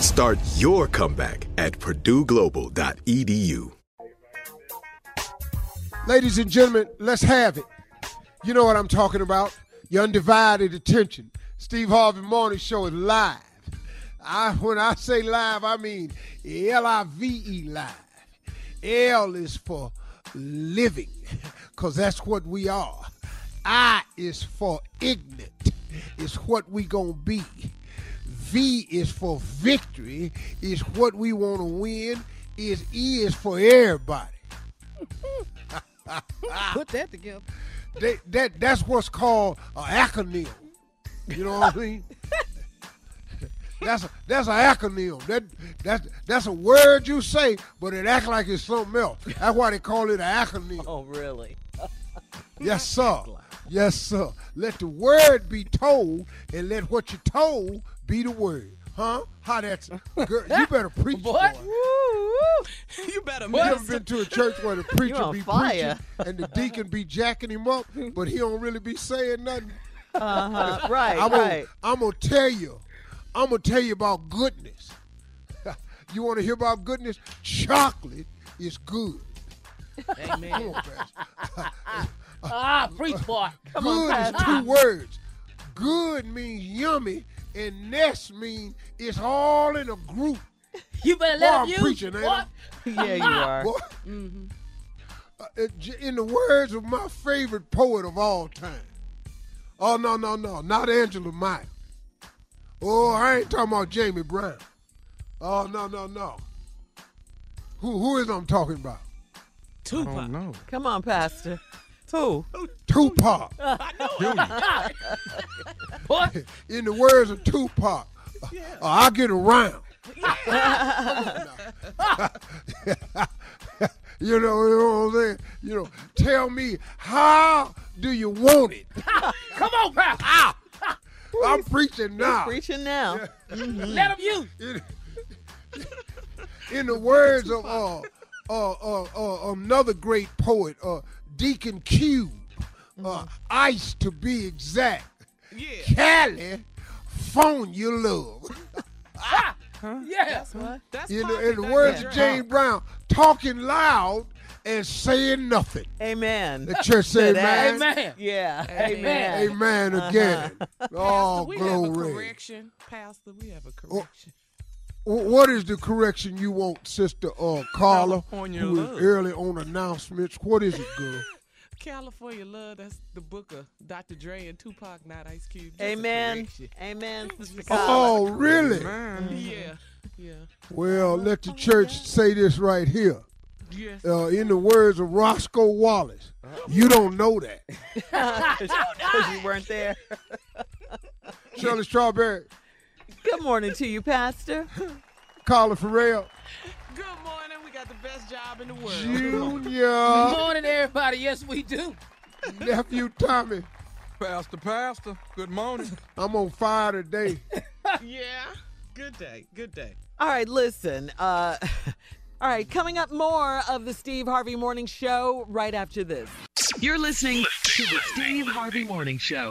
Start your comeback at purdueglobal.edu. Ladies and gentlemen, let's have it. You know what I'm talking about. Your undivided attention. Steve Harvey Morning Show is live. I, when I say live, I mean L I V E live. L is for living, because that's what we are. I is for ignorant, It's what we gonna be. V is for victory, is what we want to win. Is E is for everybody. Put that together. They, that that's what's called an acronym. You know what I mean? That's a, that's an acronym. That that's that's a word you say, but it acts like it's something else. That's why they call it an acronym. Oh, really? Yes, sir. Yes, sir. Let the word be told, and let what you told be the word. Huh? How that's girl, you better preach. What? boy. You better You ever been to a church where the preacher on be fire. preaching and the deacon be jacking him up, but he don't really be saying nothing? Uh-huh. Right, I'm gonna, right. I'm gonna tell you. I'm gonna tell you about goodness. you want to hear about goodness? Chocolate is good. Amen. Come on, Pastor. ah, preach, boy. Come on, good is Pastor. two words. Good means yummy, and nest means it's all in a group. You better Boy, let I'm him use preaching, ain't what? I? Yeah, you are. Boy, uh, uh, in the words of my favorite poet of all time. Oh no, no, no, not Angela Meyer. Oh, I ain't talking about Jamie Brown. Oh no, no, no. Who who is I'm talking about? Tupac. No. Come on, Pastor. Who? Tupac. What? In the words of Tupac, uh, I get around. you know, you know what I'm saying? You know, tell me how do you want it? Come on, Pastor. I'm preaching now. Preaching now. Mhm. Let him use. In, in the words of uh, uh, uh, uh, another great poet, uh, Deacon Q, uh, ice to be exact. Yeah. California love. Yeah. That's what. That's In the, poppin', in the words is. of James Brown, talking loud and saying nothing. Amen. The church say To amen. Amen. Yeah. Amen. Amen. Amen again. Oh, we have a glory. correction, Pastor. We have a correction. Wh- What is the correction you want, Sister uh, Carla, California who love. early on announcements? What is it, girl? California Love, that's the book of Dr. Dre and Tupac, not Ice Cube. Just Amen. Amen. Sister Oh, really? Yeah. Yeah. Well, let the church say this right here. Yes. Uh, in the words of Roscoe Wallace, you don't know that. Because you weren't there. Shirley Strawberry, Good morning to you, Pastor. Carla Ferrell, job in the world. Uh, Good morning, everybody. Yes, we do. nephew Tommy. Pastor, Pastor, good morning. I'm on fire today. yeah. Good day. Good day. All right, listen. Uh, all right, coming up more of the Steve Harvey Morning Show right after this. You're listening to the Steve Harvey Morning Show.